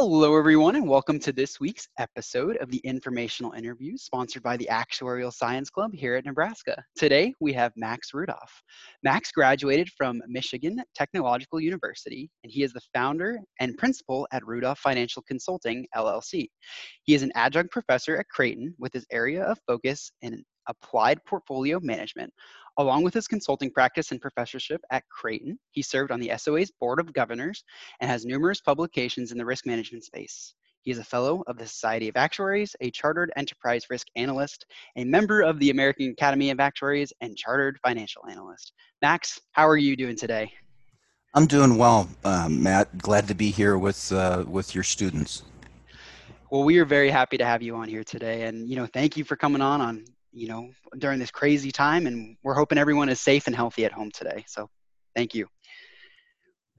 Hello, everyone, and welcome to this week's episode of the Informational Interview sponsored by the Actuarial Science Club here at Nebraska. Today, we have Max Rudolph. Max graduated from Michigan Technological University, and he is the founder and principal at Rudolph Financial Consulting, LLC. He is an adjunct professor at Creighton with his area of focus in applied portfolio management. Along with his consulting practice and professorship at Creighton, he served on the SOA's Board of Governors and has numerous publications in the risk management space. He is a fellow of the Society of Actuaries, a chartered enterprise risk analyst, a member of the American Academy of Actuaries, and chartered financial analyst. Max, how are you doing today? I'm doing well, uh, Matt. Glad to be here with uh, with your students. Well, we are very happy to have you on here today, and you know, thank you for coming on on you know, during this crazy time. And we're hoping everyone is safe and healthy at home today. So thank you.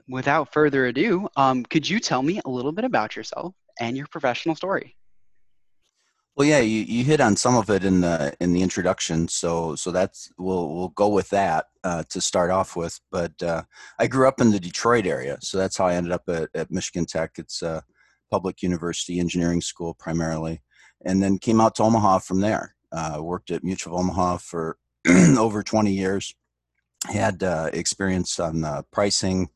Without further ado, um, could you tell me a little bit about yourself and your professional story? Well, yeah, you, you hit on some of it in the in the introduction, so so that's we'll we'll go with that uh, to start off with. But uh, I grew up in the Detroit area, so that's how I ended up at, at Michigan Tech. It's a public university engineering school primarily, and then came out to Omaha from there. Uh, worked at Mutual of Omaha for over 20 years. Had uh, experience on uh, pricing,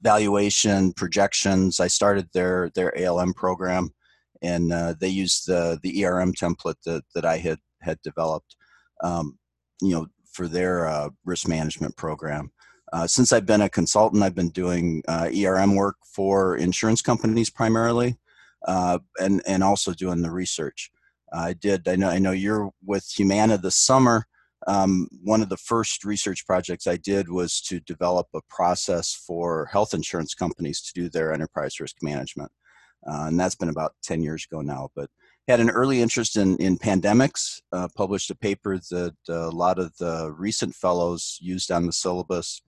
valuation, projections. I started their their ALM program, and uh, they used the the ERM template that that I had had developed. Um, you know, for their uh, risk management program. Uh, since I've been a consultant, I've been doing ERM work for insurance companies primarily, and and also doing the research. I did. I know. I know you're with Humana this summer. Um, one of the first research projects I did was to develop a process for health insurance companies to do their enterprise risk management, uh, and that's been about ten years ago now. But had an early interest in in pandemics. Uh, published a paper that uh, a lot of the recent fellows used on the syllabus,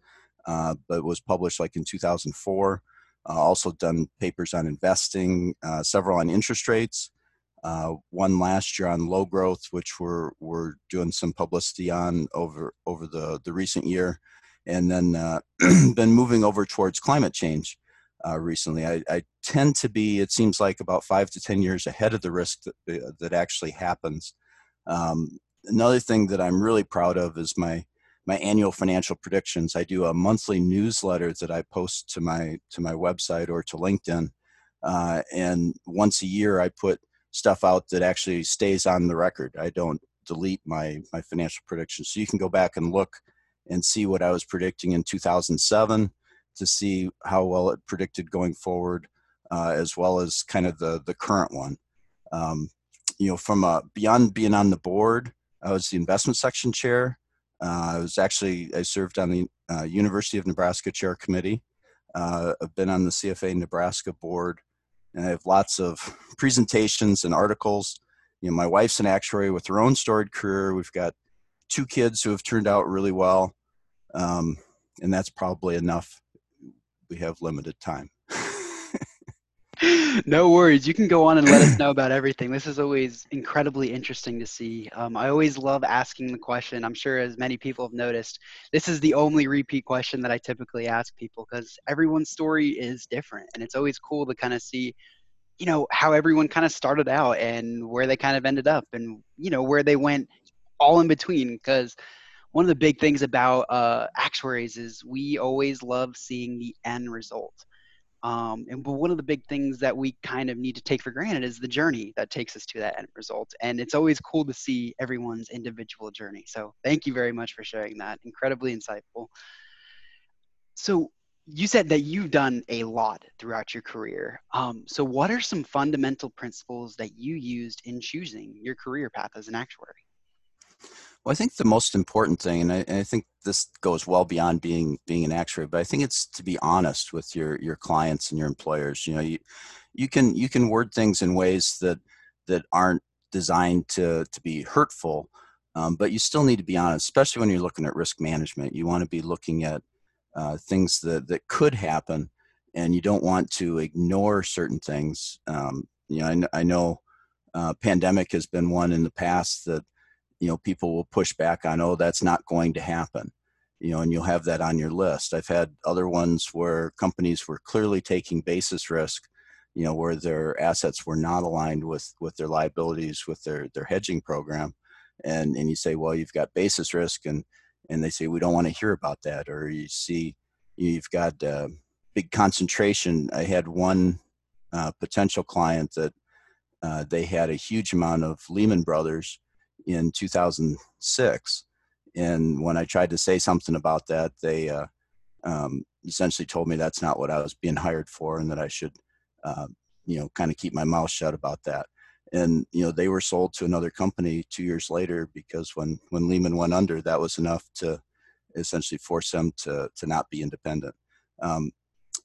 uh, but was published like in 2004. Uh, also done papers on investing, uh, several on interest rates uh, one last year on low growth, which we're we're doing some publicity on over over the the recent year, and then uh, been moving over towards climate change uh, recently. I, I, tend to be, it seems like, about five to ten years ahead of the risk that uh, that actually happens. Um, another thing that I'm really proud of is my my annual financial predictions. I do a monthly newsletter that I post to my to my website or to LinkedIn, uh, and once a year I put stuff out that actually stays on the record. I don't delete my my financial predictions. So you can go back and look and see what I was predicting in 2007 to see how well it predicted going forward, uh, as well as kind of the the current one. Um, you know, from a, beyond being on the board, I was the investment section chair. Uh, I was actually I served on the uh, University of Nebraska Chair Committee. Uh, I've been on the CFA Nebraska board and I have lots of presentations and articles. You know, my wife's an actuary with her own storied career. We've got two kids who have turned out really well, um, and that's probably enough. We have limited time no worries. You can go on and let us know about everything. This is always incredibly interesting to see. Um, I always love asking the question. I'm sure, as many people have noticed, this is the only repeat question that I typically ask people because everyone's story is different. And it's always cool to kind of see, you know, how everyone kind of started out and where they kind of ended up and, you know, where they went all in between. Because one of the big things about uh, actuaries is we always love seeing the end result um, and but one of the big things that we kind of need to take for granted is the journey that takes us to that end result. And it's always cool to see everyone's individual journey. So thank you very much for sharing that. Incredibly insightful. So you said that you've done a lot throughout your career. Um, so what are some fundamental principles that you used in choosing your career path as an actuary? Well, I think the most important thing, and I, and I, think this goes well beyond being being an actuary, but I think it's to be honest with your your clients and your employers. You know, you you can you can word things in ways that that aren't designed to to be hurtful, um, but you still need to be honest, especially when you're looking at risk management. You want to be looking at uh, things that that could happen, and you don't want to ignore certain things. Um, you know, I, I know uh, pandemic has been one in the past that you know people will push back on oh that's not going to happen you know and you'll have that on your list i've had other ones where companies were clearly taking basis risk you know, where their assets were not aligned with with their liabilities with their their hedging program, and and you say, well, you've got basis risk, and and they say we don't want to hear about that, or you see you've got uh, big concentration. I had one uh, potential client that uh, they had a huge amount of Lehman Brothers in 2006, and when I tried to say something about that, they uh, um, essentially told me that's not what I was being hired for, and that I should, uh, you know, kind of keep my mouth shut about that. And you know, they were sold to another company two years later because when when Lehman went under, that was enough to essentially force them to to not be independent. Um,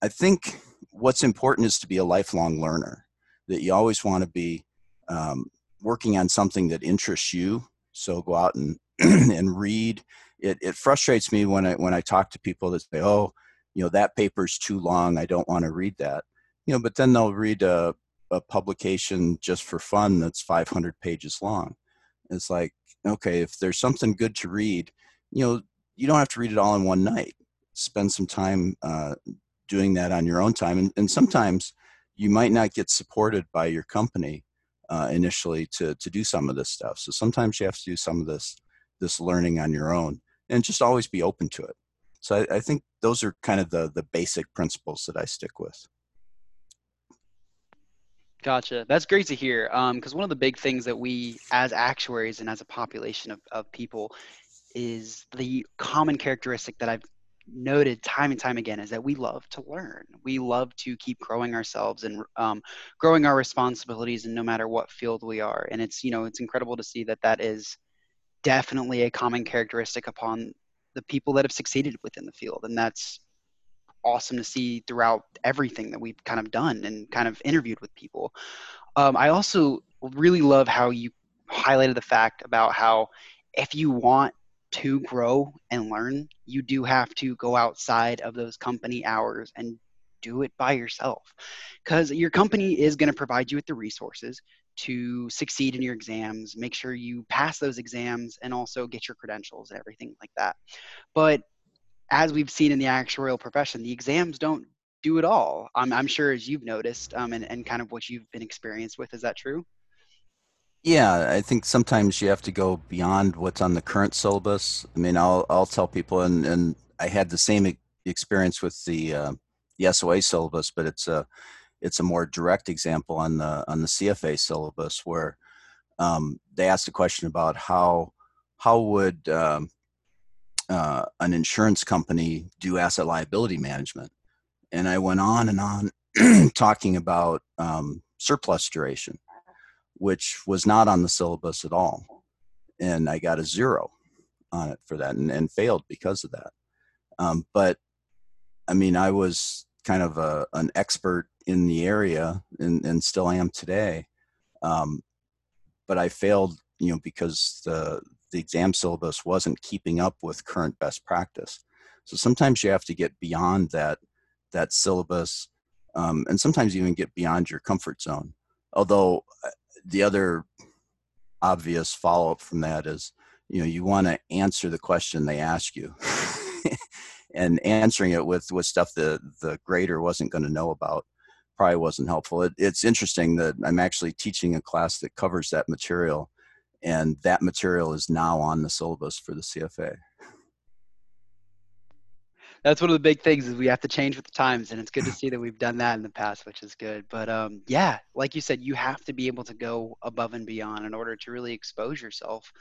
I think what's important is to be a lifelong learner. That you always want to be um, working on something that interests you. So go out and and read. It, it frustrates me when I when I talk to people that say, "Oh, you know that paper's too long. I don't want to read that." You know, but then they'll read a, a publication just for fun that's 500 pages long. It's like, okay, if there's something good to read, you know, you don't have to read it all in one night. Spend some time uh, doing that on your own time, and, and sometimes you might not get supported by your company uh, initially to to do some of this stuff. So sometimes you have to do some of this this learning on your own, and just always be open to it. So I, I think those are kind of the the basic principles that I stick with. Gotcha. That's great to hear. Because um, one of the big things that we, as actuaries and as a population of, of people, is the common characteristic that I've noted time and time again is that we love to learn. We love to keep growing ourselves and um, growing our responsibilities, and no matter what field we are. And it's you know it's incredible to see that that is definitely a common characteristic upon the people that have succeeded within the field, and that's awesome to see throughout everything that we've kind of done and kind of interviewed with people. Um, I also really love how you highlighted the fact about how if you want to grow and learn, you do have to go outside of those company hours and do it by yourself. Because your company is going to provide you with the resources to succeed in your exams, make sure you pass those exams, and also get your credentials and everything like that. But as we've seen in the actuarial profession, the exams don't do it all. I'm, I'm sure as you've noticed um, and, and kind of what you've been experienced with. Is that true? Yeah, I think sometimes you have to go beyond what's on the current syllabus. I mean, I'll I'll tell people, and and I had the same experience with the uh, the SOA syllabus, but it's a it's a more direct example on the on the CFA syllabus where um, they asked a question about how how would um, uh, an insurance company do asset liability management, and I went on and on talking about um, surplus duration which was not on the syllabus at all. And I got a zero on it for that and, and failed because of that. Um, but I mean, I was kind of a, an expert in the area and, and still am today. Um, but I failed, you know, because the, the exam syllabus wasn't keeping up with current best practice. So sometimes you have to get beyond that, that syllabus um, and sometimes even get beyond your comfort zone. Although the other obvious follow up from that is you know you want to answer the question they ask you. And answering it with with stuff that the grader wasn't going to know about probably wasn't helpful. It, it's interesting that i'm actually teaching a class that covers that material and that material is now on the syllabus for the cfa that's one of the big things is we have to change with the times and it's good to see that we've done that in the past which is good. But um, yeah like you said you have to be able to go above and beyond in order to really expose yourself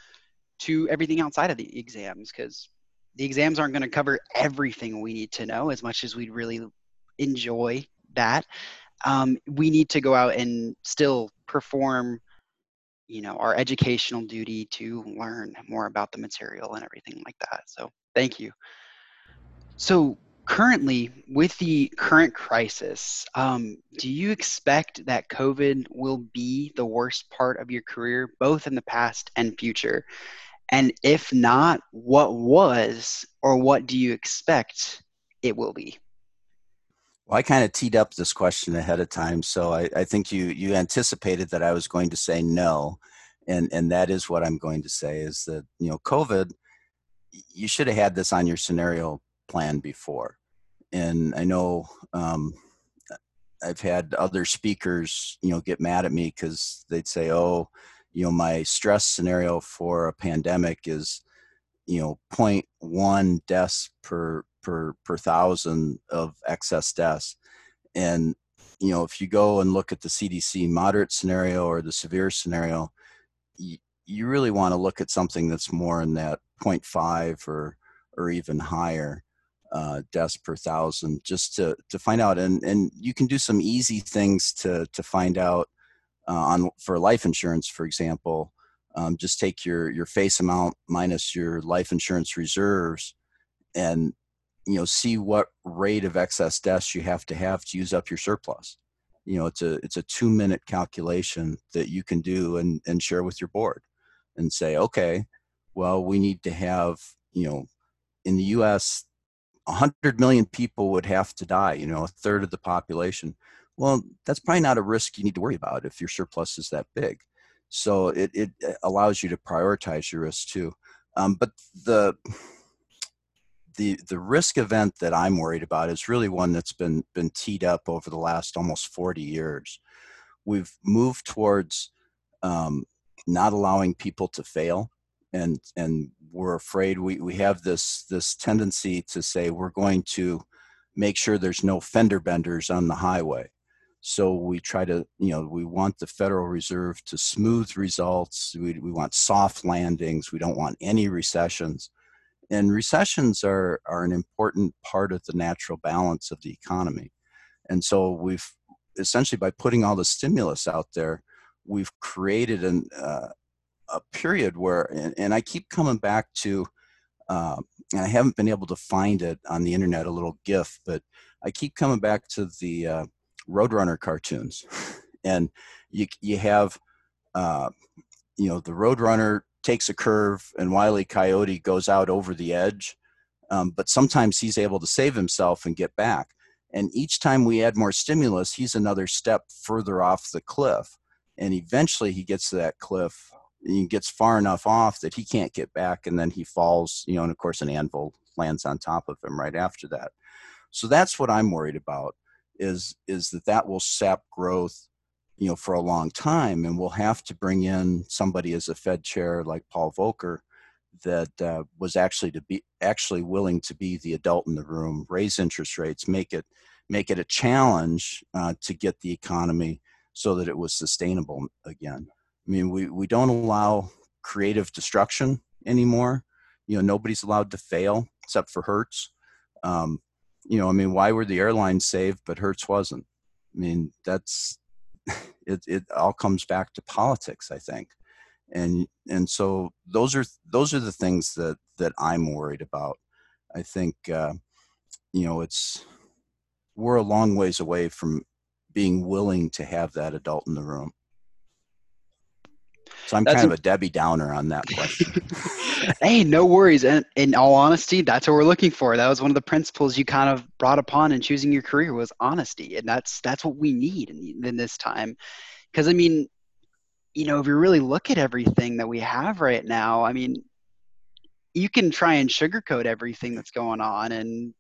to everything outside of the exams because the exams aren't going to cover everything we need to know as much as we'd really enjoy that. Um, we need to go out and still perform you know our educational duty to learn more about the material and everything like that. So thank you so currently, with the current crisis, um, do you expect that COVID will be the worst part of your career, both in the past and future? And if not, what was or what do you expect it will be? Well, I kind of teed up this question ahead of time, so I, I think you you anticipated that I was going to say no, and and that is what I'm going to say is that you know COVID, you should have had this on your scenario plan before. And I know, um, I've had other speakers, you know, get mad at me because they'd say, "Oh, you know, my stress scenario for a pandemic is, you know, 0.1 deaths per per per thousand of excess deaths," and you know, if you go and look at the CDC moderate scenario or the severe scenario, you, you really want to look at something that's more in that 0.5 or or even higher uh, deaths per thousand just to to find out. And and you can do some easy things to to find out uh, on for life insurance for example. Um, just take your your face amount minus your life insurance reserves and you know see what rate of excess deaths you have to have to use up your surplus. You know it's a it's a two minute calculation that you can do and and share with your board and say okay well we need to have you know in the us 100 million people would have to die you know a third of the population. Well that's probably not a risk you need to worry about if your surplus is that big. So it, it allows you to prioritize your risk too. Um, but the the the risk event that I'm worried about is really one that's been been teed up over the last almost 40 years. We've moved towards um, not allowing people to fail, and and we're afraid we we have this this tendency to say we're going to make sure there's no fender benders on the highway. So we try to, you know, we want the Federal Reserve to smooth results. We, we want soft landings. We don't want any recessions and recessions are are an important part of the natural balance of the economy and so we've essentially by putting all the stimulus out there we've created an uh, a period where and, and, i keep coming back to uh, and i haven't been able to find it on the internet a little gif but i keep coming back to the uh, roadrunner cartoons and you you have uh, you know the roadrunner takes a curve and Wiley Coyote goes out over the edge. Um, but sometimes he's able to save himself and get back. And each time we add more stimulus, he's another step further off the cliff. And eventually he gets to that cliff he gets far enough off that he can't get back. And then he falls, you know, and of course, an anvil lands on top of him right after that. So that's what I'm worried about is, is that that will sap growth you know, for a long time, and we'll have to bring in somebody as a Fed chair like Paul Volcker that uh, was actually to be actually willing to be the adult in the room, raise interest rates, make it make it a challenge uh, to get the economy so that it was sustainable again. I mean, we we don't allow creative destruction anymore. You know, nobody's allowed to fail except for Hertz. Um, you know, I mean, why were the airlines saved but Hertz wasn't? I mean, that's it, it all comes back to politics, I think. And and so those are those are the things that that I'm worried about. I think uh, you know it's we're a long ways away from being willing to have that adult in the room. So I'm that's kind of a Debbie Downer on that question. hey, no worries. And in all honesty, that's what we're looking for. That was one of the principles you kind of brought upon in choosing your career was honesty, and that's that's what we need in, in this time. Because I mean, you know, if you really look at everything that we have right now, I mean, you can try and sugarcoat everything that's going on, and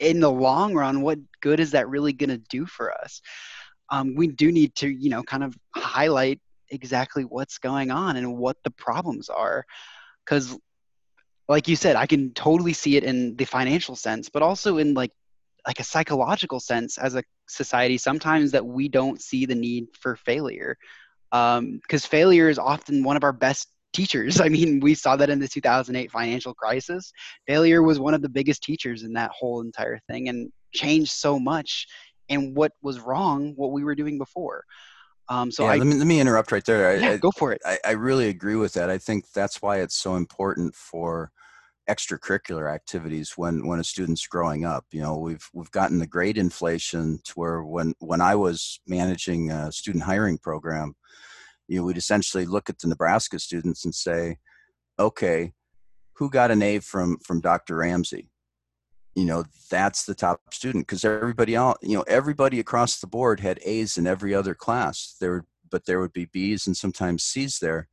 in the long run, what good is that really going to do for us? Um, we do need to, you know, kind of highlight exactly what's going on and what the problems are. Because like you said i can totally see it in the financial sense but also in like like a psychological sense as a society sometimes that we don't see the need for failure. Because um, failure is often one of our best teachers. I mean we saw that in the 2008 financial crisis. Failure was one of the biggest teachers in that whole entire thing and changed so much and what was wrong what we were doing before um, so yeah, I, let me let me interrupt right there. I, yeah, I, go for it. I, I really agree with that. I think that's why it's so important for extracurricular activities when when a student's growing up. You know, we've we've gotten the grade inflation to where when when I was managing a student hiring program, you know, we'd essentially look at the Nebraska students and say, okay, who got an A from from Dr. Ramsay? You know that's the top student because everybody else you know everybody across the board had a's in every other class. There but there would be b's and sometimes c's there.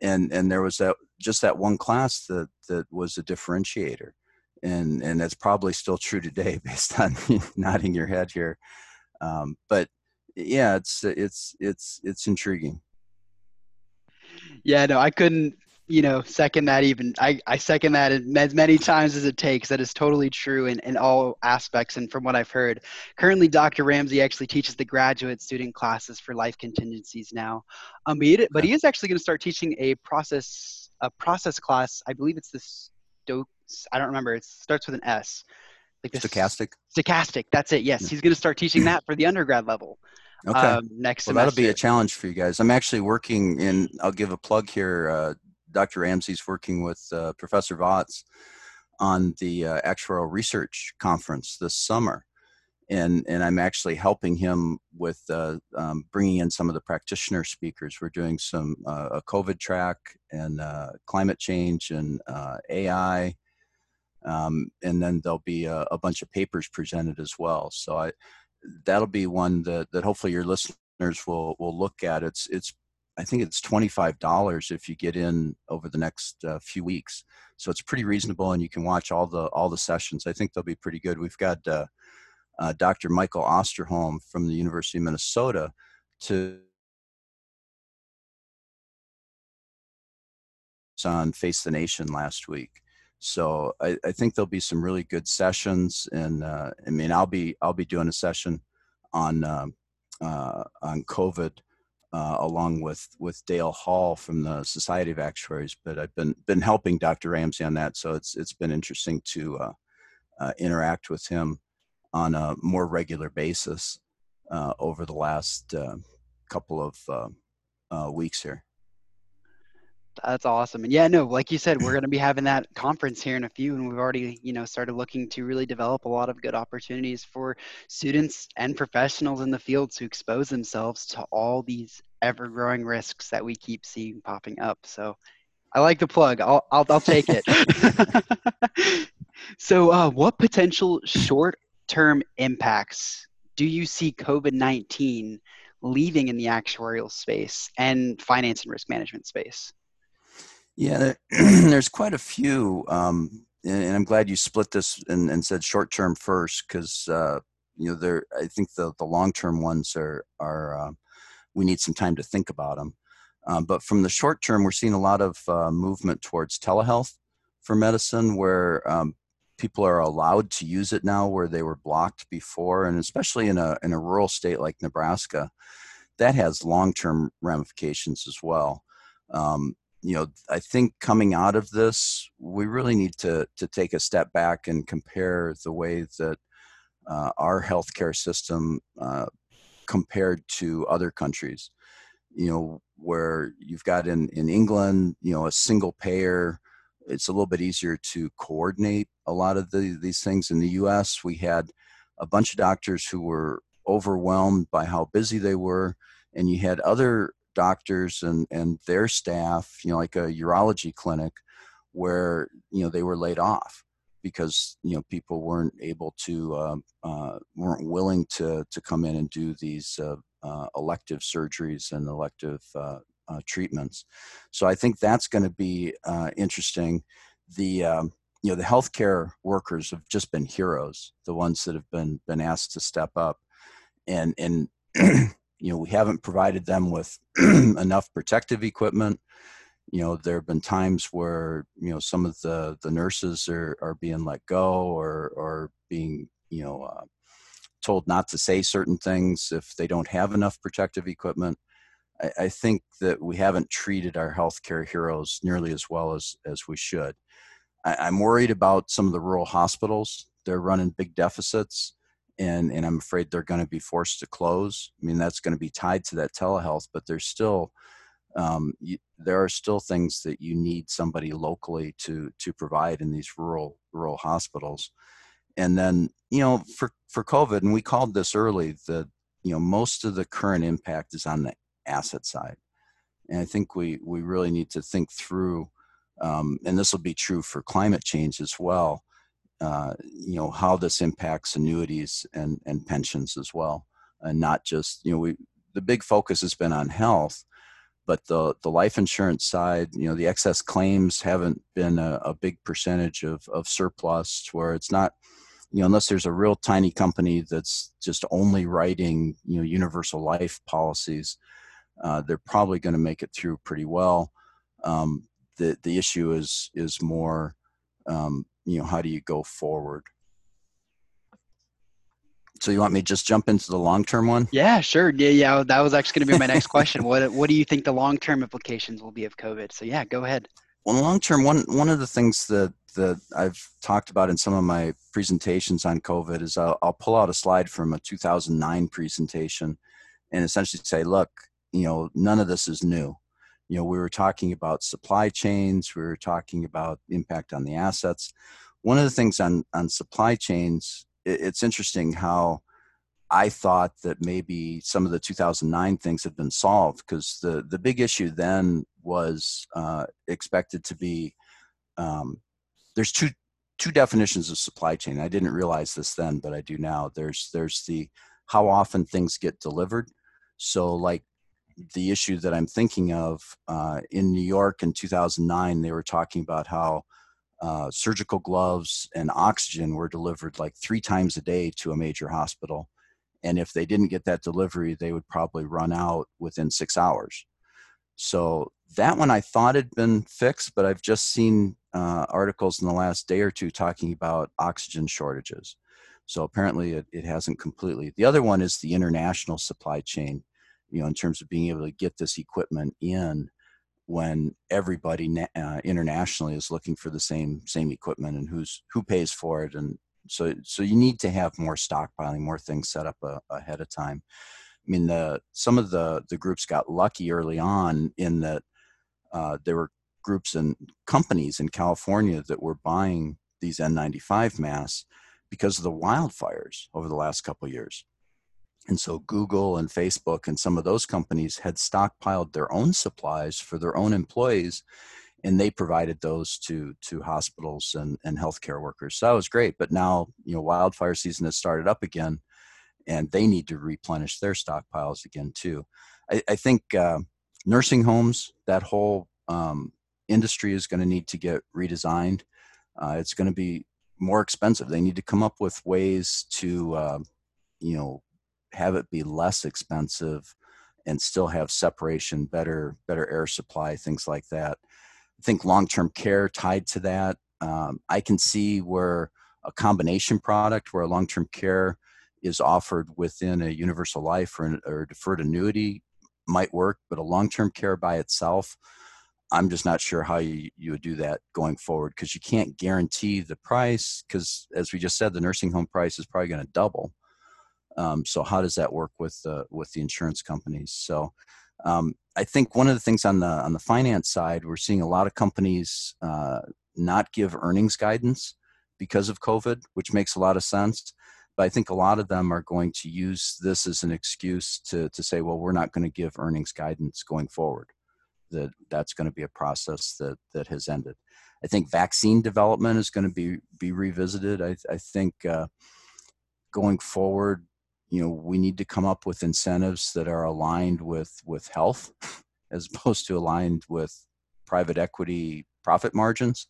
And and there was that just that one class that that was a differentiator. And and that's probably still true today based on nodding your head here. Um, but yeah, it's it's it's it's intriguing. Yeah, no, I couldn't you know, second that even. I, I second that as many times as it takes. That is totally true in, in all aspects. And from what I've heard, currently Dr. Ramsay actually teaches the graduate student classes for life contingencies now. Um, but, he, but he is actually going to start teaching a process a process class. I believe it's this Stokes. I don't remember. It starts with an S. Like this, stochastic. Stochastic. That's it. Yes, he's going to start teaching that for the undergrad level. Okay. Um, next well, semester. that'll be a challenge for you guys. I'm actually working in. I'll give a plug here. Uh, Dr. Ramsay's working with uh, Professor Votz on the uh, actuarial research conference this summer. And, and I'm actually helping him with uh, um, bringing in some of the practitioner speakers. We're doing some uh, a COVID track and uh, climate change and uh, AI, um, and then there'll be a, a, bunch of papers presented as well. So I, that'll be one that, that hopefully your listeners will will look at. It's it's I think it's $25 if you get in over the next uh, few weeks. So it's pretty reasonable and you can watch all the, all the sessions. I think they'll be pretty good. We've got uh, uh, Dr. Michael Osterholm from the University of Minnesota to on Face the Nation last week. So I, I think there'll be some really good sessions, and uh, I mean I'll be I'll be doing a session on um, uh, on COVID uh, along with with Dale Hall from the Society of Actuaries. But I've been been helping Dr. Ramsay on that, so it's it's been interesting to uh, uh, interact with him on a more regular basis uh, over the last uh, couple of uh, weeks here. That's awesome. And yeah, no, like you said, we're going to be having that conference here in a few, and we've already, you know, started looking to really develop a lot of good opportunities for students and professionals in the field to expose themselves to all these ever-growing risks that we keep seeing popping up. So, I like the plug. I'll I'll, I'll take it. so, uh, what potential short-term impacts do you see COVID nineteen leaving in the actuarial space and finance and risk management space? Yeah, there's quite a few, um, and I'm glad you split this and, and said short term first because uh, you know there. I think the the long term ones are are uh, we need some time to think about them. Um, but from the short term, we're seeing a lot of uh, movement towards telehealth for medicine, where um, people are allowed to use it now, where they were blocked before, and especially in a in a rural state like Nebraska, that has long term ramifications as well. Um, you know, I think coming out of this, we really need to to take a step back and compare the way that uh, our healthcare system uh, compared to other countries. You know, where you've got in in England, you know, a single payer. It's a little bit easier to coordinate a lot of the, these things. In the U.S., we had a bunch of doctors who were overwhelmed by how busy they were, and you had other doctors and, and their staff, you know, like a urology clinic where, you know, they were laid off because, you know, people weren't able to, uh, uh, weren't willing to, to come in and do these uh, uh elective surgeries and elective uh, treatments. So I think that's going to be interesting. The, um, you know, the healthcare workers have just been heroes, the ones that have been, been asked to step up and, and you know we haven't provided them with enough protective equipment. You know there have been times where you know some of the the nurses are are being let go or or being you know uh, told not to say certain things if they don't have enough protective equipment. I, I think that we haven't treated our healthcare heroes nearly as well as as we should. I, i'm worried about some of the rural hospitals. They're running big deficits and and I'm afraid they're going to be forced to close. I mean, that's going to be tied to that telehealth, but there's still um, you, there are still things that you need somebody locally to to provide in these rural rural hospitals. And then you know for for COVID, and we called this early that you know most of the current impact is on the asset side, and I think we we really need to think through. Um, and this will be true for climate change as well uh, you know how this impacts annuities and and pensions as well, and not just you know we the big focus has been on health, but the the life insurance side, you know, the excess claims haven't been a, a big percentage of of surplus, where it's not you know, unless there's a real tiny company that's just only writing, you know, universal life policies, uh, they're probably going to make it through pretty well. Um, the the issue is is more, um, you know, how do you go forward? So you want me to just jump into the long term one? Yeah, sure. Yeah, yeah. That was actually going to be my next question. What What do you think the long term implications will be of COVID? So yeah, go ahead. Well, long term, one one of the things that that I've talked about in some of my presentations on COVID is I'll, I'll pull out a slide from a 2009 presentation, and essentially say, look, you know, none of this is new. You know, we were talking about supply chains, we were talking about impact on the assets. One of the things on on supply chains it's interesting how I thought that maybe some of the 2009 things had been solved because the, the big issue then was uh, expected to be um, there's two two definitions of supply chain. I didn't realize this then, but I do now. There's there's the how often things get delivered. So like the issue that I'm thinking of uh, in New York in 2009, they were talking about how uh, surgical gloves and oxygen were delivered like three times a day to a major hospital. And if they didn't get that delivery, they would probably run out within six hours. So that one I thought had been fixed, but I've just seen uh, articles in the last day or two talking about oxygen shortages. So apparently it, it hasn't completely. The other one is the international supply chain, you know, in terms of being able to get this equipment in when everybody uh, internationally is looking for the same same equipment and who's who pays for it. And so so you need to have more stockpiling more things set up uh, ahead of time. I mean the some of the the groups got lucky early on in that uh, there were groups and companies in california that were buying these n95 masks because of the wildfires over the last couple years and so Google and Facebook and some of those companies had stockpiled their own supplies for their own employees and they provided those to to hospitals and, and healthcare workers. So that was great. But now, you know, wildfire season has started up again and they need to replenish their stockpiles again too. I, I think uh, nursing homes, that whole um, industry is going to need to get redesigned. Uh, it's going to be more expensive. They need to come up with ways to, uh, you know, have it be less expensive and still have separation better better air supply things like that. I think long-term care tied to that um, i can see where a combination product where a long-term care is offered within a universal life or, an, or deferred annuity might work but a long-term care by itself i'm just not sure how you, you would do that going forward because you can't guarantee the price because as we just said the nursing home price is probably going to double um, so how does that work with the with the insurance companies? So um, I think one of the things on the on the finance side, we're seeing a lot of companies uh, not give earnings guidance because of COVID, which makes a lot of sense. But I think a lot of them are going to use this as an excuse to to say, well, we're not going to give earnings guidance going forward. That that's going to be a process that that has ended. I think vaccine development is going to be be revisited. I, I think uh, going forward, you know we need to come up with incentives that are aligned with with health as opposed to aligned with private equity profit margins.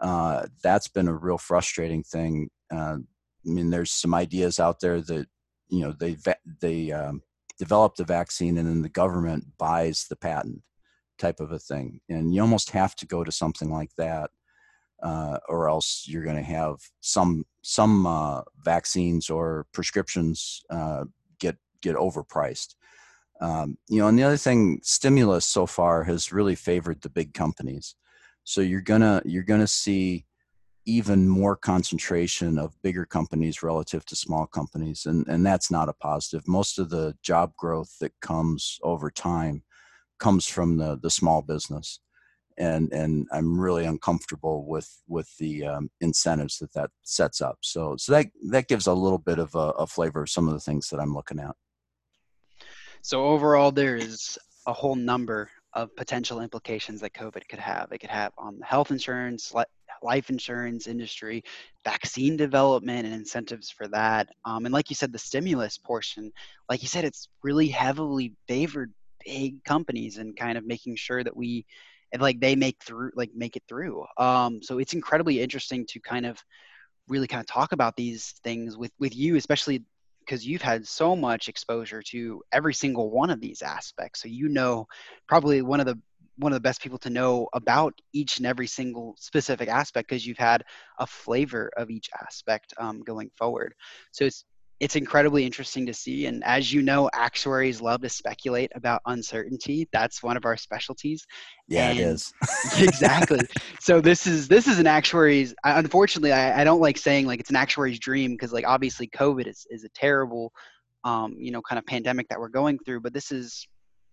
Uh, that's been a real frustrating thing. Uh, i mean there's some ideas out there that you know they they um, develop the vaccine and then the government buys the patent type of a thing. And you almost have to go to something like that uh, or else you're going to have some some uh, vaccines or prescriptions uh, get get overpriced. Um, you know, and the other thing, stimulus so far has really favored the big companies. So you're gonna you're gonna see even more concentration of bigger companies relative to small companies, and and that's not a positive. Most of the job growth that comes over time comes from the the small business and and I'm really uncomfortable with with the um, incentives that that sets up. So so that that gives a little bit of a, a, flavor of some of the things that I'm looking at. So overall, there is a whole number of potential implications that COVID could have. It could have on the health insurance, life insurance industry, vaccine development, and incentives for that. Um, and like you said, the stimulus portion, like you said, it's really heavily favored big companies and kind of making sure that we and like they make through like make it through um so it's incredibly interesting to kind of really kind of talk about these things with with you, especially because you've had so much exposure to every single one of these aspects. So you know probably one of the one of the best people to know about each and every single specific aspect because you've had a flavor of each aspect um, going forward. So it's it's incredibly interesting to see. And as you know, actuaries love to speculate about uncertainty. That's one of our specialties. Yeah, and it is. exactly. So this is this is an actuary's. Unfortunately, I, I don't like saying like it's an actuary's dream because like obviously COVID is is a terrible, um, you know, kind of pandemic that we're going through. But this is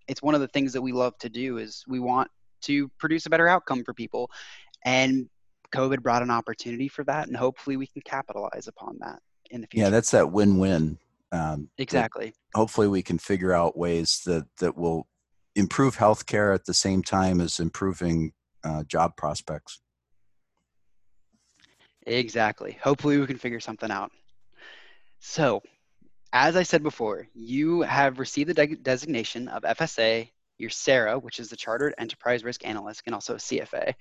it's one of the things that we love to do is we want to produce a better outcome for people and covid brought an opportunity for that and hopefully we can capitalize upon that in the future Yeah, that's that win-win. Um, exactly hopefully, we can figure out ways that that will improve healthcare at the same time as improving uh, job prospects. exactly hopefully we can figure something out so as i said before you have received the de- designation of fsa your CERA, which is the Chartered Enterprise Risk Analyst, and also a CFA.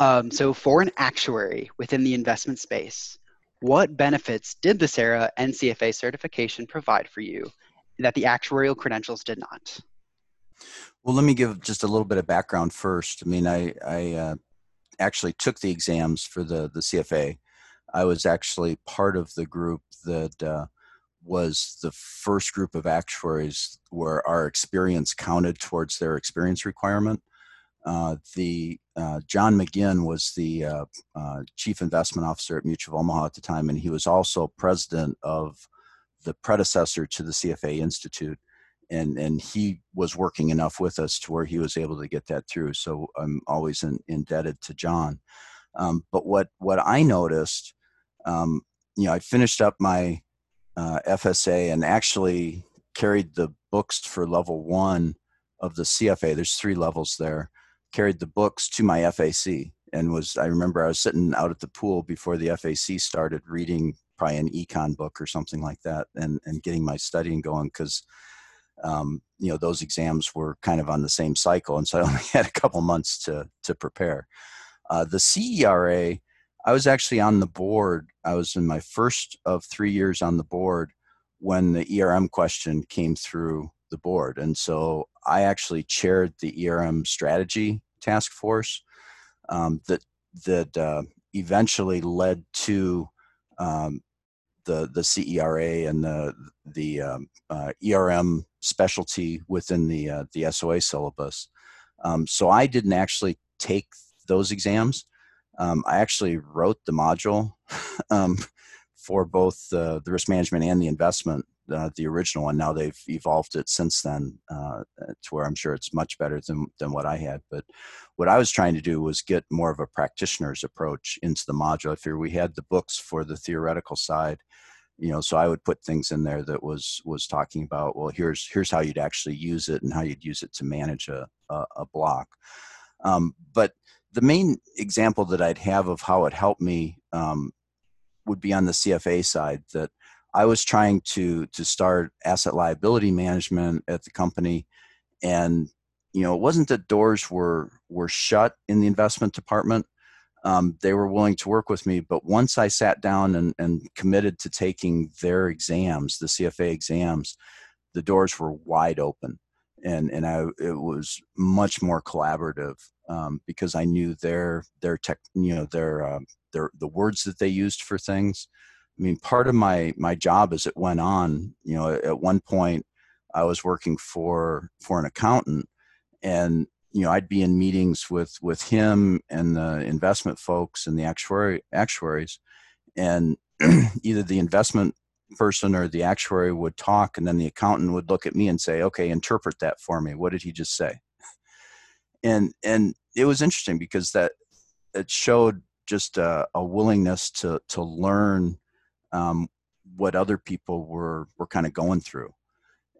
Um, so, for an actuary within the investment space, what benefits did the CERA and CFA certification provide for you that the actuarial credentials did not? Well, let me give just a little bit of background first. I mean, I, I uh, actually took the exams for the, the CFA. I was actually part of the group that uh, was the first group of actuaries where our experience counted towards their experience requirement. Uh, the uh, John McGinn was the uh, uh, chief investment officer at Mutual of Omaha at the time, and he was also president of the predecessor to the CFA Institute. And, and he was working enough with us to where he was able to get that through. So I'm always in, indebted to John. Um, but what, what I noticed, um, you know, I finished up my uh, FSA and actually carried the books for level one of the CFA. There's three levels there. Carried the books to my FAC and was I remember I was sitting out at the pool before the FAC started reading probably an econ book or something like that and and getting my studying going because um, you know those exams were kind of on the same cycle and so I only had a couple months to to prepare. Uh, the CERA I was actually on the board. I was in my first of three years on the board when the ERM question came through the board. And so I actually chaired the ERM strategy task force um, that that uh, eventually led to um, the the CERA and the the um, uh, ERM specialty within the uh, the SOA syllabus. Um, so I didn't actually take those exams. Um, I actually wrote the module um, for both the risk management and the investment, uh, the original one. Now they've evolved it since then uh, to where I'm sure it's much better than, than what I had. But what I was trying to do was get more of a practitioner's approach into the module. I figured we had the books for the theoretical side you know so i would put things in there that was was talking about well here's here's how you'd actually use it and how you'd use it to manage a, a, a block um, but the main example that I'd have of how it helped me um, would be on the CFA side. That I was trying to to start asset liability management at the company, and you know it wasn't that doors were were shut in the investment department. Um, they were willing to work with me, but once I sat down and, and committed to taking their exams, the CFA exams, the doors were wide open and and I it was much more collaborative um, because I knew their their tech you know their um, their the words that they used for things. I mean, part of my my job as it went on, you know, at one point I was working for for an accountant, and you know I'd be in meetings with with him and the investment folks and the actuary actuaries, and either the investment person or the actuary would talk and then the accountant would look at me and say okay interpret that for me. What did he just say? And and it was interesting because that it showed just a, a willingness to to learn um, what other people were were kind of going through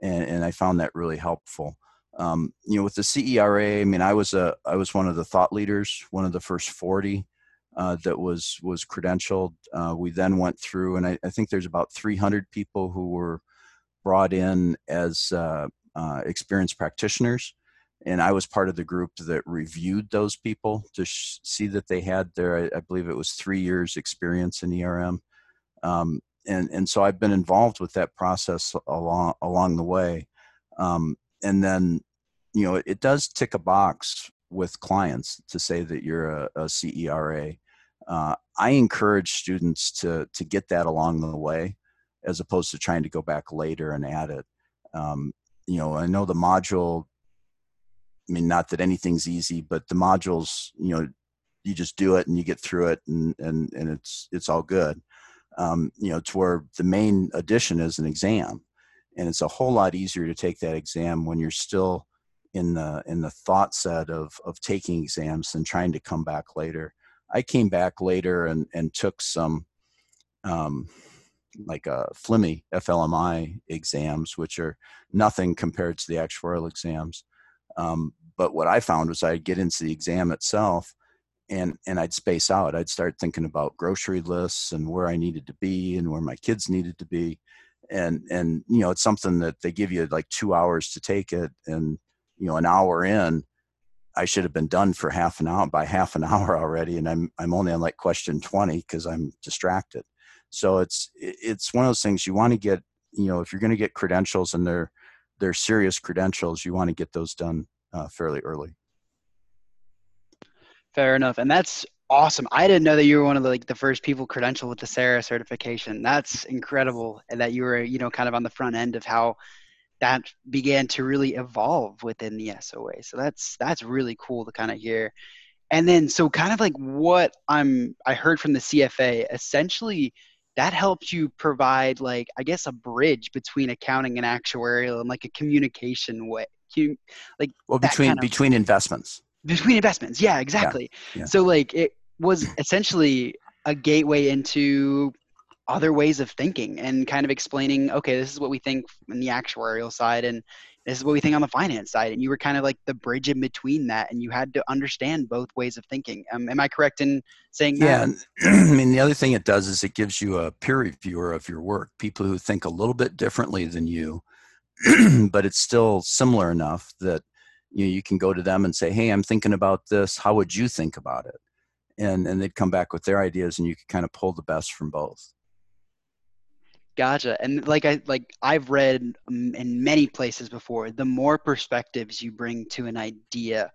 and, and i found that really helpful um, you know with the cera i mean i was a i was one of the thought leaders one of the first 40 uh, that was was credentialed. Uh, we then went through, and I, I, think there's about 300 people who were brought in as uh, uh, experienced practitioners, and I was part of the group that reviewed those people to sh- see that they had their, I, I, believe it was three years experience in ERM. Um, and, and so I've been involved with that process along, along the way. Um, and then, you know, it, it, does tick a box with clients to say that you're a, a CERA. Uh, I encourage students to, to get that along the way as opposed to trying to go back later and add it. Um, you know, I know the module I mean, not that anything's easy, but the modules, you know, you just do it and you get through it and, and, and it's, it's all good. Um, you know, to where the main addition is an exam. And it's a whole lot easier to take that exam when you're still in the, in the thought set of, of taking exams than trying to come back later. I came back later and, and took some, um, like a uh, FLMI, FLMI exams, which are nothing compared to the actuarial exams. Um, but what I found was I'd get into the exam itself and and I'd space out. I'd start thinking about grocery lists and where I needed to be and where my kids needed to be. And and you know, it's something that they give you like two hours to take it and you know, an hour in, I should have been done for half an hour by half an hour already. And I'm I'm only on like question 20 because I'm distracted. So it's it's one of those things you want to get, you know, if you're going to get credentials and they're they're serious credentials, you want to get those done uh, fairly early. Fair enough, and that's awesome. I didn't know that you were one of the, like the first people credentialed with the CERA certification. That's incredible, and that you were you know kind of on the front end of how that began to really evolve within the SOA. So that's that's really cool to kind of hear. And then so kind of like what I'm I heard from the CFA essentially that helped you provide like i guess a bridge between accounting and actuarial and like a communication way like well between kind of, between investments between investments yeah exactly yeah, yeah. so like it was essentially a gateway into other ways of thinking and kind of explaining okay this is what we think in the actuarial side and this is what we think on the finance side and you were kind of like the bridge in between that and you had to understand both ways of thinking um, am i correct in saying that? yeah i mean the other thing it does is it gives you a peer reviewer of your work people who think a little bit differently than you but it's still similar enough that you know, you can go to them and say hey i'm thinking about this how would you think about it and and they'd come back with their ideas and you could kind of pull the best from both Gotcha. And like I like I've read um, in many places before, the more perspectives you bring to an idea,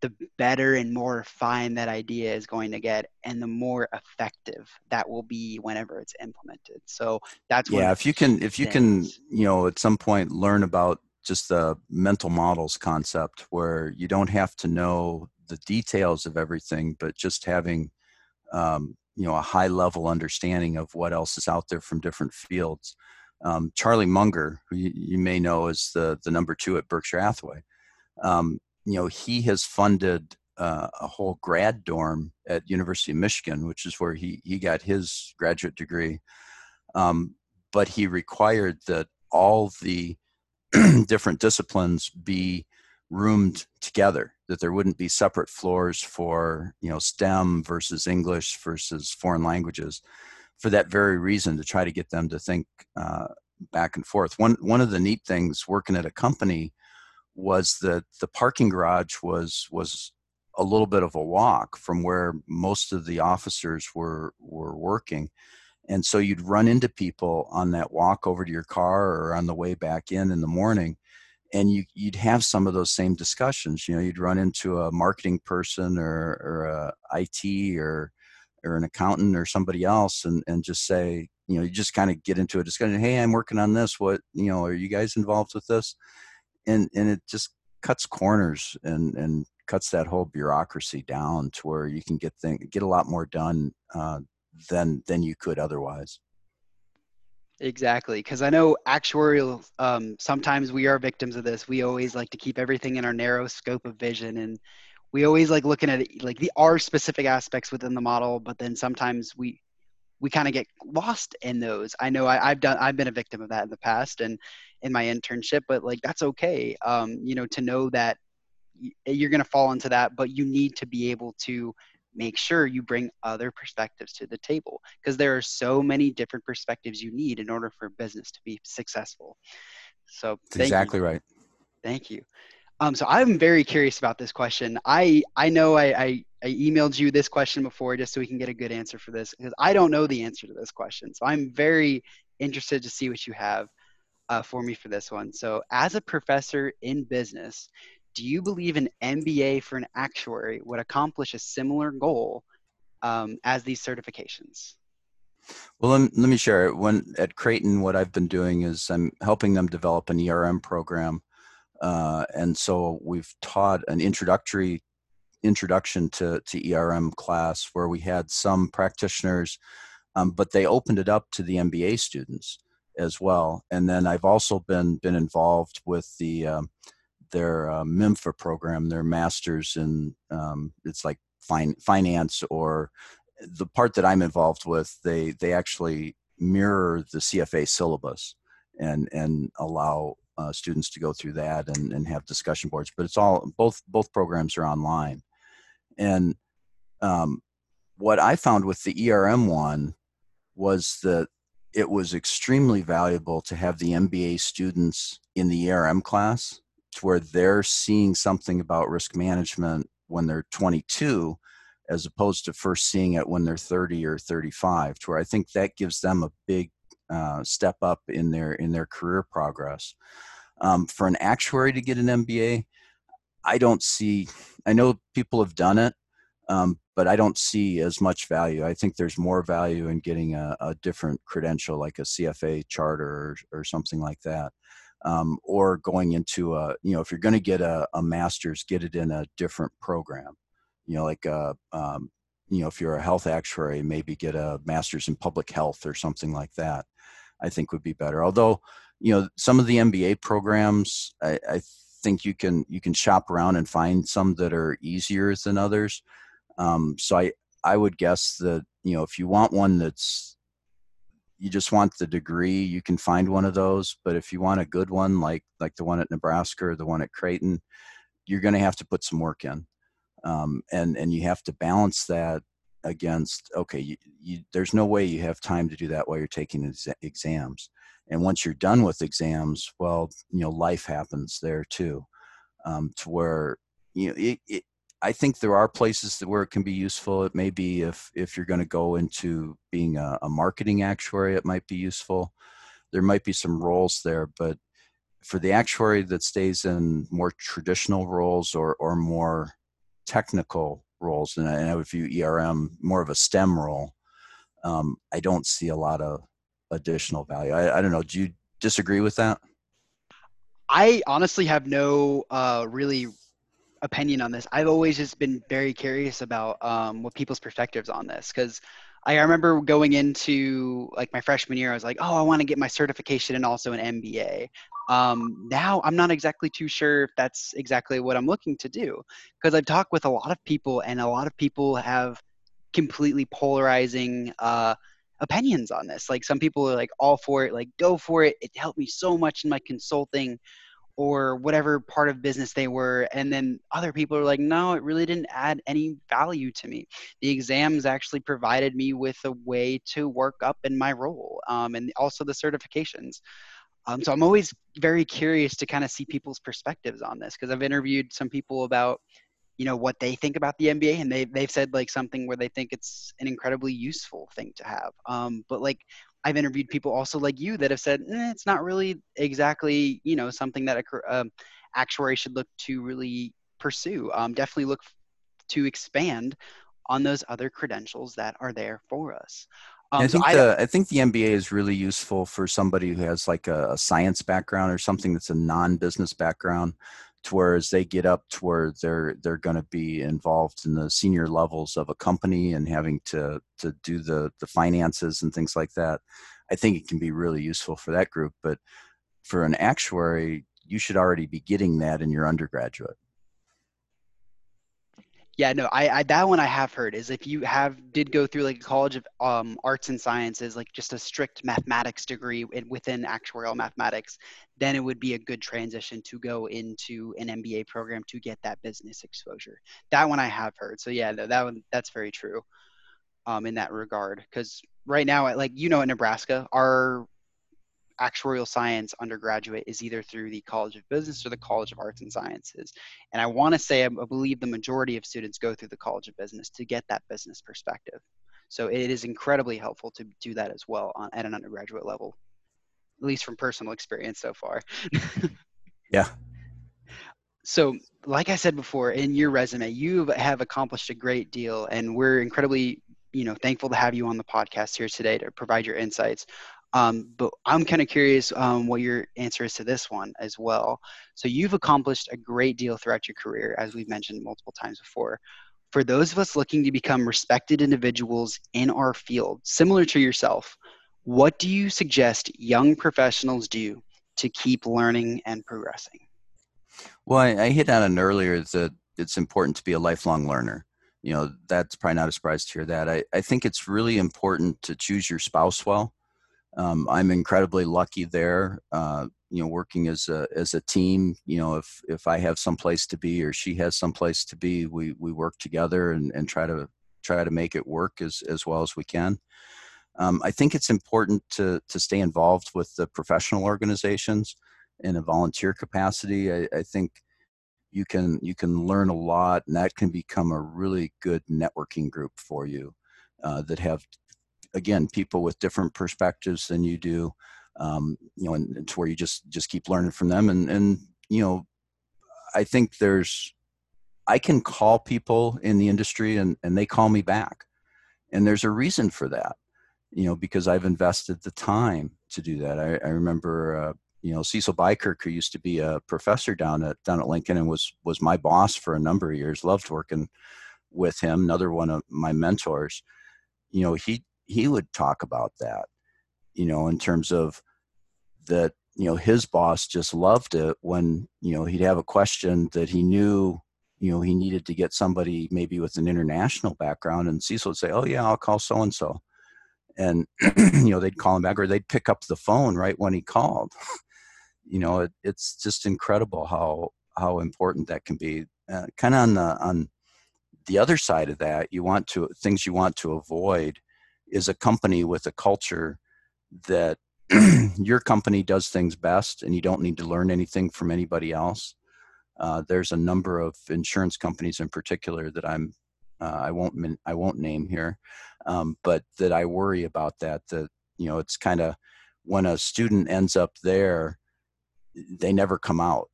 the better and more refined that idea is going to get and the more effective that will be whenever it's implemented. So that's Yeah, if you can if you can, you know, at some point learn about just the mental models concept where you don't have to know the details of everything, but just having um, you know a high level understanding of what else is out there from different fields. Um, Charlie Munger, who you, you, may know is the the number two at Berkshire Hathaway, um, you know he has funded uh, a whole grad dorm at University of Michigan, which is where he he got his graduate degree. Um, but he required that all the different disciplines be roomed together that there wouldn't be separate floors for you know stem versus english versus foreign languages for that very reason to try to get them to think uh, back and forth. One one of the neat things working at a company was that the parking garage was was a little bit of a walk from where most of the officers were were working and so you'd run into people on that walk over to your car or on the way back in in the morning and you, you'd have some of those same discussions. You know, you'd run into a marketing person or, or a IT or or an accountant or somebody else, and and just say, you know, you just kind of get into a discussion. Hey, I'm working on this. What you know, are you guys involved with this? And and it just cuts corners and and cuts that whole bureaucracy down to where you can get thing get a lot more done uh, than than you could otherwise. Exactly, because I know actuarial. Um, sometimes we are victims of this. We always like to keep everything in our narrow scope of vision, and we always like looking at like the R specific aspects within the model. But then sometimes we we kind of get lost in those. I know I, have done. I've been a victim of that in the past, and in my internship. But like that's okay. Um, you know, to know that you're going to fall into that, but you need to be able to make sure you bring other perspectives to the table because there are so many different perspectives you need in order for business to be successful. So exactly you. right. Thank you. Um, so I'm very curious about this question. I I know I, I, I emailed you this question before just so we can get a good answer for this because I don't know the answer to this question. So I'm very interested to see what you have uh, for me for this one. So as a professor in business, do you believe an MBA for an actuary would accomplish a similar goal um, as these certifications? Well, let, me share. When at Creighton, what I've been doing is I'm helping them develop an ERM program uh, and so we've taught an introductory introduction to, to ERM class where we had some practitioners, um, but they opened it up to the MBA students as well. And then I've also been been involved with the um, their uh, MIMFA program, their masters in um, it's like fin- finance or the part that I'm involved with. They they actually mirror the CFA syllabus and and allow uh, students to go through that and, and have discussion boards. But it's all both both programs are online, and um, what I found with the ERM one was that it was extremely valuable to have the MBA students in the ERM class to where they're seeing something about risk management when they're 22 as opposed to first seeing it when they're 30 or 35 to where i think that gives them a big uh, step up in their in their career progress. Um, for an actuary to get an MBA, I don't see. I know people have done it, um, but I don't see as much value. I think there's more value in getting a, a different credential, like a CFA charter or, or something like that, um, or going into a. You know, if you're going to get a, a master's, get it in a different program. You know, like a um, you know if you're a health actuary maybe get a master's in public health or something like that i think would be better although you know some of the mba programs i, I think you can you can shop around and find some that are easier than others um, so i i would guess that you know if you want one that's you just want the degree you can find one of those but if you want a good one like like the one at nebraska or the one at creighton you're going to have to put some work in um, and and you have to balance that against okay you, you, there's no way you have time to do that while you're taking ex- exams and once you're done with exams well you know life happens there too um, to where you know it, it, i think there are places where it can be useful it may be if if you're going to go into being a, a marketing actuary it might be useful there might be some roles there but for the actuary that stays in more traditional roles or or more technical roles, and I, would view ERM more of a STEM role. Um, I don't see a lot of additional value. I, I, don't know. Do you disagree with that? I honestly have no uh, really opinion on this. I've always just been very curious about um, what people's perspectives on this because I remember going into like my freshman year, I was like, oh, I want to get my certification and also an MBA. Um, now I'm not exactly too sure if that's exactly what I'm looking to do because I've talked with a lot of people and a lot of people have completely polarizing uh, opinions on this. Like some people are like all for it, like go for it. It helped me so much in my consulting or whatever part of business they were. And then other people are like, no, it really didn't add any value to me. The exams actually provided me with a way to work up in my role um, and also the certifications. Um, so I'm always very curious to kind of see people's perspectives on this because I've interviewed some people about, you know, what they think about the MBA, and they they've said like something where they think it's an incredibly useful thing to have. Um, but like I've interviewed people also like you that have said eh, it's not really exactly you know something that a um, actuary should look to really pursue. Um, definitely look to expand on those other credentials that are there for us. Um, I think so I, the I think the MBA is really useful for somebody who has like a, a science background or something that's a non-business background, to where as they get up to where they're they're going to be involved in the senior levels of a company and having to to do the the finances and things like that. I think it can be really useful for that group. But for an actuary, you should already be getting that in your undergraduate. Yeah, no, I, I that one I have heard is if you have did go through like a college of um, arts and sciences, like just a strict mathematics degree within actuarial mathematics, then it would be a good transition to go into an MBA program to get that business exposure. That one I have heard. So yeah, no, that one that's very true. Um, in that regard, because right now, like you know, in Nebraska, our actuarial science undergraduate is either through the College of Business or the College of Arts and Sciences. And I want to say, um, I believe the majority of students go through the College of Business to get that business perspective. So it is incredibly helpful to do that as well on, at an undergraduate level, at least from personal experience so far. yeah. So, like I said before, in your resume, you have accomplished a great deal, and we're incredibly, you know, thankful to have you on the podcast here today to provide your insights. Um, but I'm kind of curious um, what your answer is to this one as well. So you've accomplished a great deal throughout your career, as we've mentioned multiple times before. For those of us looking to become respected individuals in our field, similar to yourself, what do you suggest young professionals do to keep learning and progressing? Well, I, I hit on it earlier that it's important to be a lifelong learner. You know, that's probably not a surprise to hear that. I, I think it's really important to choose your spouse well. Um, I'm incredibly lucky there. Uh, you know, working as a as a team. You know, if if I have some place to be or she has some place to be, we we work together and, and try to try to make it work as as well as we can. Um, I think it's important to to stay involved with the professional organizations in a volunteer capacity. I, I think you can you can learn a lot, and that can become a really good networking group for you uh, that have again people with different perspectives than you do um, you know and it's where you just just keep learning from them. And and you know i think there's i can call people in the industry and and they call me back. And there's a reason for that you know because i've invested the time to do that. I, I remember uh, you know cecil Bykerk who used to be a professor down at down at lincoln and was was my boss for a number of years loved working with him another one of my mentors. You know he he would talk about that you know in terms of that you know his boss just loved it when you know he'd have a question that he knew you know he needed to get somebody maybe with an international background and cecil would say oh yeah i'll call so and so and you know they'd call him back or they'd pick up the phone right when he called. You know it, it's just incredible how how important that can be. Uh, kind of on the on the other side of that you want to things you want to avoid is a company with a culture that your company does things best and you don't need to learn anything from anybody else. Uh, there's a number of insurance companies in particular that I'm uh, I won't I won't name here, um, but that I worry about that. That you know it's kind of when a student ends up there, they never come out.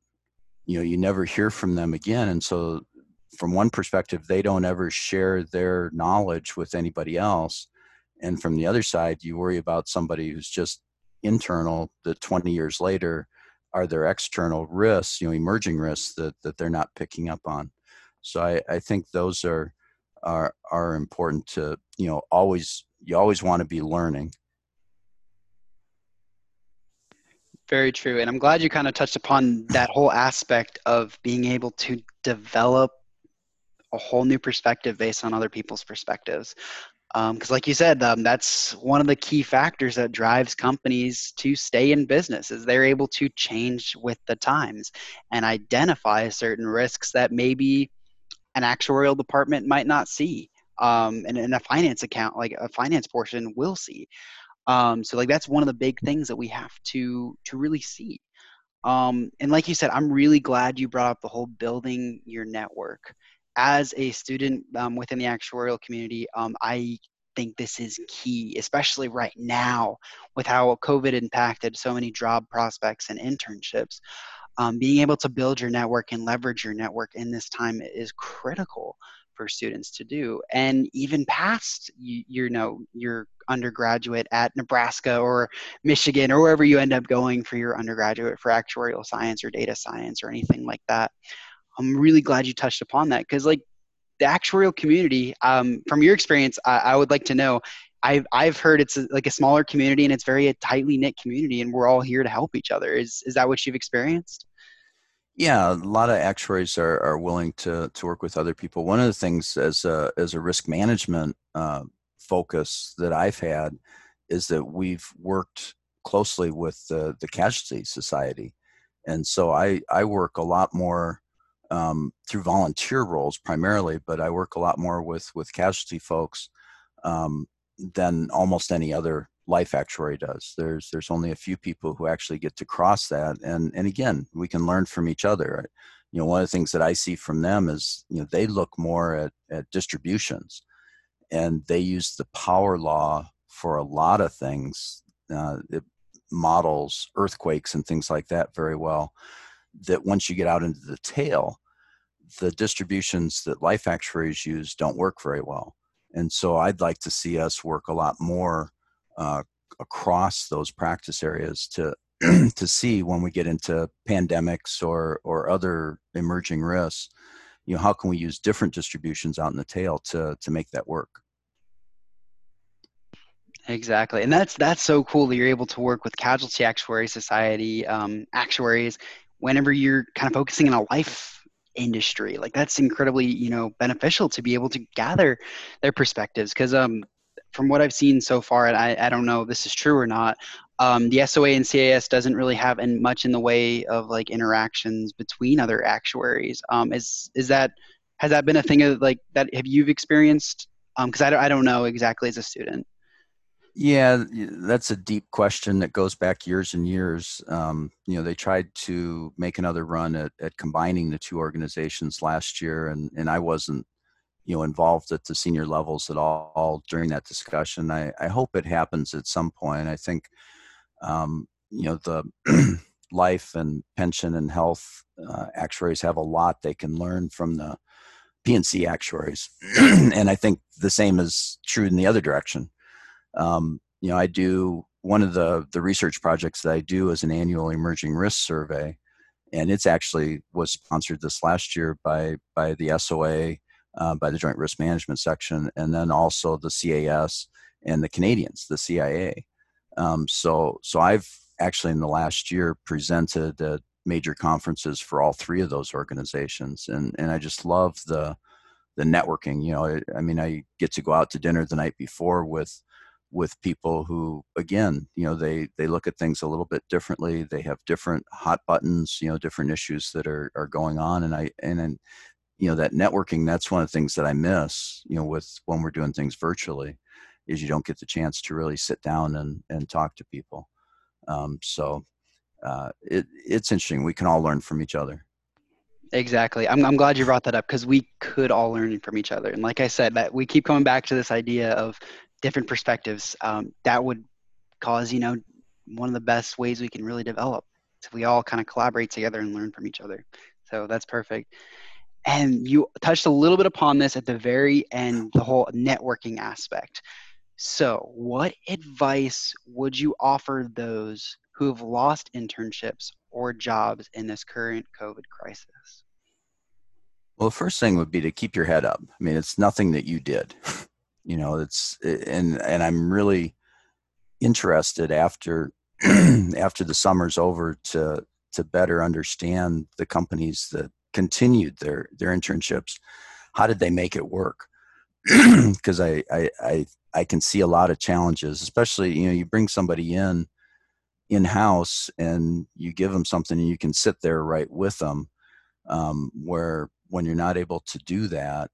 You know, you never hear from them again, and so from one perspective, they don't ever share their knowledge with anybody else, and from the other side you worry about somebody who's just internal that 20 years later are there external risks you know emerging risks that that they're not picking up on? So i i think those are are are important to you know always you always want to be learning. Very true and i'm glad you kind of touched upon that whole aspect of being able to develop a whole new perspective based on other people's perspectives because um, like you said um, that's one of the key factors that drives companies to stay in business is they're able to change with the times and identify certain risks that maybe an actuarial department might not see um, and in a finance account like a finance portion will see. Um, so like that's one of the big things that we have to to really see. Um, and like you said i'm really glad you brought up the whole building your network as a student um, within the actuarial community, um, I think this is key, especially right now with how COVID impacted so many job prospects and internships. Um, being able to build your network and leverage your network in this time is critical for students to do and even past you, you know your undergraduate at nebraska or michigan or wherever you end up going for your undergraduate for actuarial science or data science or anything like that I'm really glad you touched upon that because like the actuarial community, um, from your experience, I, I, would like to know. I've I've heard it's a, like a smaller community and it's very a tightly knit community, and we're all here to help each other. Is is that what you've experienced? Yeah, a lot of actuaries are, are willing to to work with other people. One of the things as a as a risk management uh, focus that I've had is that we've worked closely with the the casualty society, and so I I work a lot more um, through volunteer roles primarily, but I work a lot more with with casualty folks um, than almost any other life actuary does. There's there's only a few people who actually get to cross that, and and again, we can learn from each other. You know, one of the things that I see from them is you know they look more at at distributions, and they use the power law for a lot of things. Uh, it models earthquakes and things like that very well. That once you get out into the tail, the distributions that life actuaries use don't work very well. And so I'd like to see us work a lot more uh, across those practice areas to to see when we get into pandemics or or other emerging risks you know how can we use different distributions out in the tail to to make that work exactly and that's that's so cool that you're able to work with casualty actuary society um, actuaries whenever you're kind of focusing on a life industry like that's incredibly you know beneficial to be able to gather their perspectives because um from what I've seen so far, and I, I don't know if this is true or not, um, the SOA and CAS doesn't really have in, much in the way of like interactions between other actuaries. Um, is is that has that been a thing of like that have you experienced? Because um, I don't I don't know exactly as a student. Yeah, that's a deep question that goes back years and years. Um, you know, they tried to make another run at, at combining the two organizations last year, and, and I wasn't you know involved at the senior levels at all, all during that discussion. I, I hope it happens at some point. I think um, you know the life and pension and health uh, actuaries have a lot they can learn from the P&C actuaries, and I think the same is true in the other direction. Um, you know, I do one of the the research projects that I do is an annual emerging risk survey, and it's actually was sponsored this last year by by the SOA uh, by the Joint Risk Management Section, and then also the CAS and the Canadians, the CIA. Um, so, so I've actually in the last year presented at major conferences for all three of those organizations, and and I just love the the networking. You know, I, I mean, I get to go out to dinner the night before with with people who again you know they they look at things a little bit differently they have different hot buttons you know different issues that are are going on and i and, and you know that networking that's one of the things that i miss you know with when we're doing things virtually is you don't get the chance to really sit down and and talk to people. Um, so uh, it, it's interesting we can all learn from each other. Exactly i'm, I'm glad you brought that up because we could all learn from each other and like i said that we keep coming back to this idea of different perspectives um, that would cause you know one of the best ways we can really develop if we all kind of collaborate together and learn from each other so that's perfect and you touched a little bit upon this at the very end, the whole networking aspect. So, what advice would you offer those who have lost internships or jobs in this current COVID crisis? Well, the first thing would be to keep your head up. I mean, it's nothing that you did. you know, it's and and I'm really interested after after the summer's over to to better understand the companies that continued their their internships. How did they make it work? Because I, I i i can see a lot of challenges especially you know you bring somebody in in house and you give them something and you can sit there right with them um, where when you're not able to do that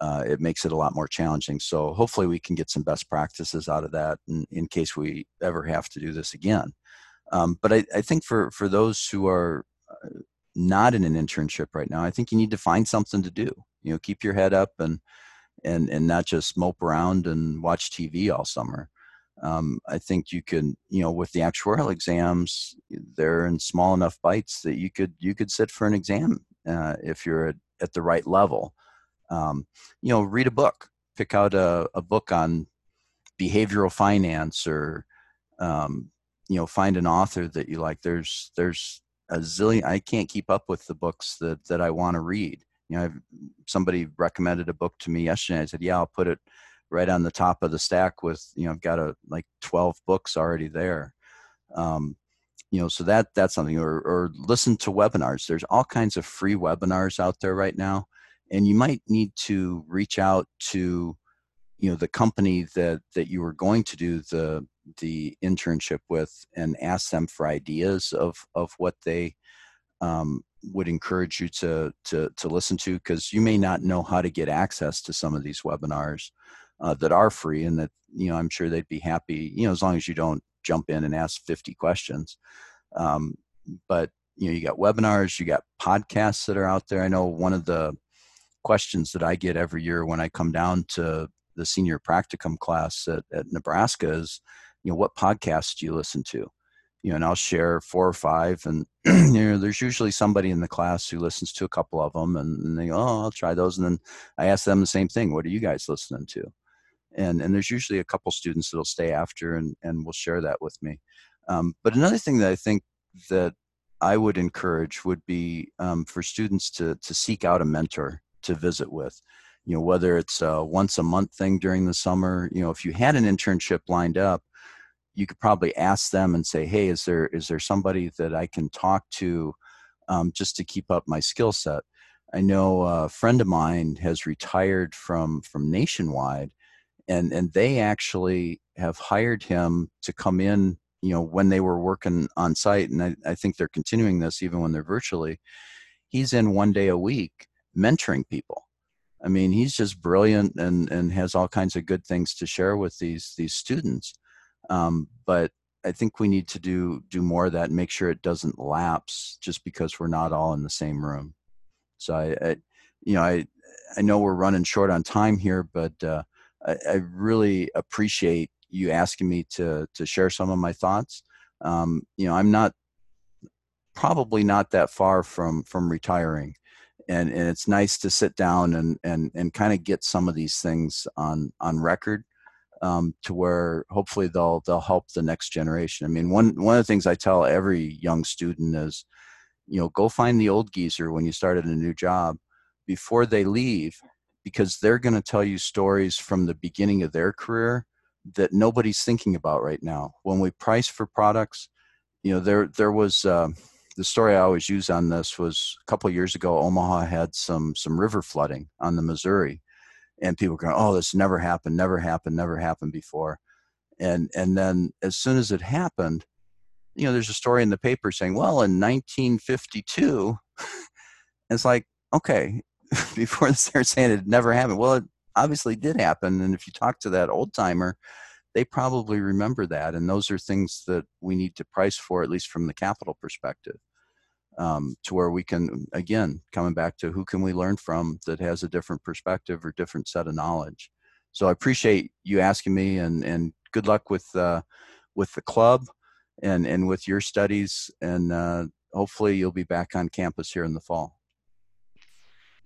uh, it makes it a lot more challenging so hopefully we can get some best practices out of that in, in case we ever have to do this again um, but I, I, think for for those who are uh, not in an internship right now, I think you need to find something to do. You know, keep your head up and and and not just mope around and watch TV all summer. Um, I think you can, you know, with the actuarial exams, they're in small enough bites that you could you could sit for an exam uh, if you're at, at the right level. Um, you know, read a book, pick out a, a book on behavioral finance, or um, you know, find an author that you like. There's there's a zillion. I can't keep up with the books that that I want to read. You know, I've, somebody recommended a book to me yesterday. I said, "Yeah, I'll put it right on the top of the stack with you know I've got a like 12 books already there." Um, you know, so that that's something. Or or listen to webinars. There's all kinds of free webinars out there right now, and you might need to reach out to you know the company that that you were going to do the the internship with and ask them for ideas of of what they um, would encourage you to to to listen to because you may not know how to get access to some of these webinars uh, that are free and that you know i'm sure they'd be happy you know as long as you don't jump in and ask 50 questions. Um, but you know you got webinars you got podcasts that are out there. I know one of the questions that i get every year when i come down to the senior practicum class at, at nebraska is you know what podcasts do you listen to? You know and i'll share four or five and you know there's usually somebody in the class who listens to a couple of them and, and they go oh i'll try those. And then i ask them the same thing what are you guys listening to? And and there's usually a couple students that'll stay after and and will share that with me. Um, but another thing that i think that I would encourage would be um, for students to to seek out a mentor to visit with. You know, whether it's a once a month thing during the summer. You know, if you had an internship lined up, you could probably ask them and say, "Hey, is there is there somebody that I can talk to um, just to keep up my skill set?" I know a friend of mine has retired from from Nationwide, and and they actually have hired him to come in you know when they were working on site and I, I, think they're continuing this even when they're virtually he's in one day a week mentoring people. I mean he's just brilliant and and has all kinds of good things to share with these these students. Um, but i think we need to do do more of that and make sure it doesn't lapse just because we're not all in the same room. So i, I you know i i know we're running short on time here but uh, I, I really appreciate you asking me to to share some of my thoughts. Um, you know, I'm not probably not that far from from retiring, and and it's nice to sit down and and and kind of get some of these things on on record. Um, to where hopefully they'll they'll help the next generation. I mean, one one of the things I tell every young student is, you know, go find the old geezer when you started a new job before they leave, because they're going to tell you stories from the beginning of their career that nobody's thinking about right now. When we price for products, you know, there there was uh, the story I always use on this was a couple years ago. Omaha had some some river flooding on the Missouri, and people going, "Oh, this never happened, never happened, never happened before," and and then as soon as it happened, you know, there's a story in the paper saying, "Well, in 1952," it's like, okay, before they're saying it never happened. Well, it obviously did happen. And if you talk to that old timer, they probably remember that. And those are things that we need to price for, at least from the capital perspective, um, to where we can, again, coming back to who can we learn from that has a different perspective or different set of knowledge. So I appreciate you asking me, and and good luck with uh, with the club and and with your studies, and uh, hopefully you'll be back on campus here in the fall.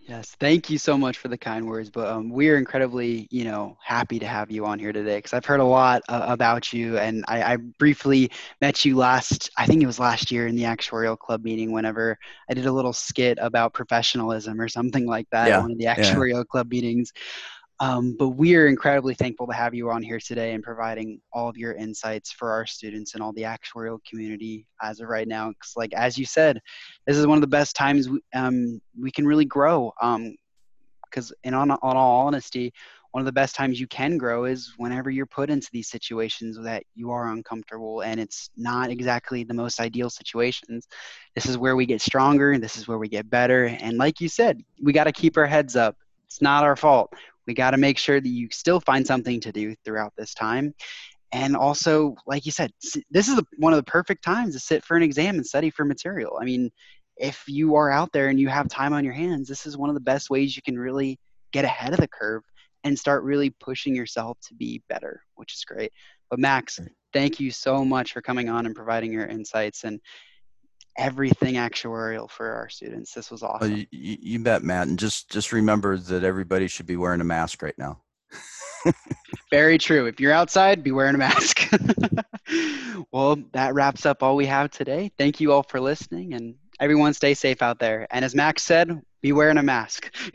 Yes, thank you so much for the kind words. But um, we're incredibly, you know, happy to have you on here today because I've heard a lot uh, about you, and I, I, briefly met you last. I think it was last year in the actuarial club meeting. Whenever I did a little skit about professionalism or something like that, yeah, one of the actuarial yeah. club meetings. Um, but we are incredibly thankful to have you on here today and providing all of your insights for our students and all the actuarial community as of right now. Because, like as you said, this is one of the best times we, um, we can really grow. Because, um, in on, on all honesty, one of the best times you can grow is whenever you're put into these situations that you are uncomfortable and it's not exactly the most ideal situations. This is where we get stronger. This is where we get better. And like you said, we got to keep our heads up. It's not our fault we got to make sure that you still find something to do throughout this time. And also like you said this is one of the perfect times to sit for an exam and study for material. I mean if you are out there and you have time on your hands this is one of the best ways you can really get ahead of the curve and start really pushing yourself to be better which is great. But max thank you so much for coming on and providing your insights. And everything actuarial for our students. This was awesome. you, you, bet, Matt. And just just remember that everybody should be wearing a mask right now. Very true. If you're outside, be wearing a mask. well, that wraps up all we have today. Thank you all for listening, and everyone stay safe out there. And as Max said, be wearing a mask.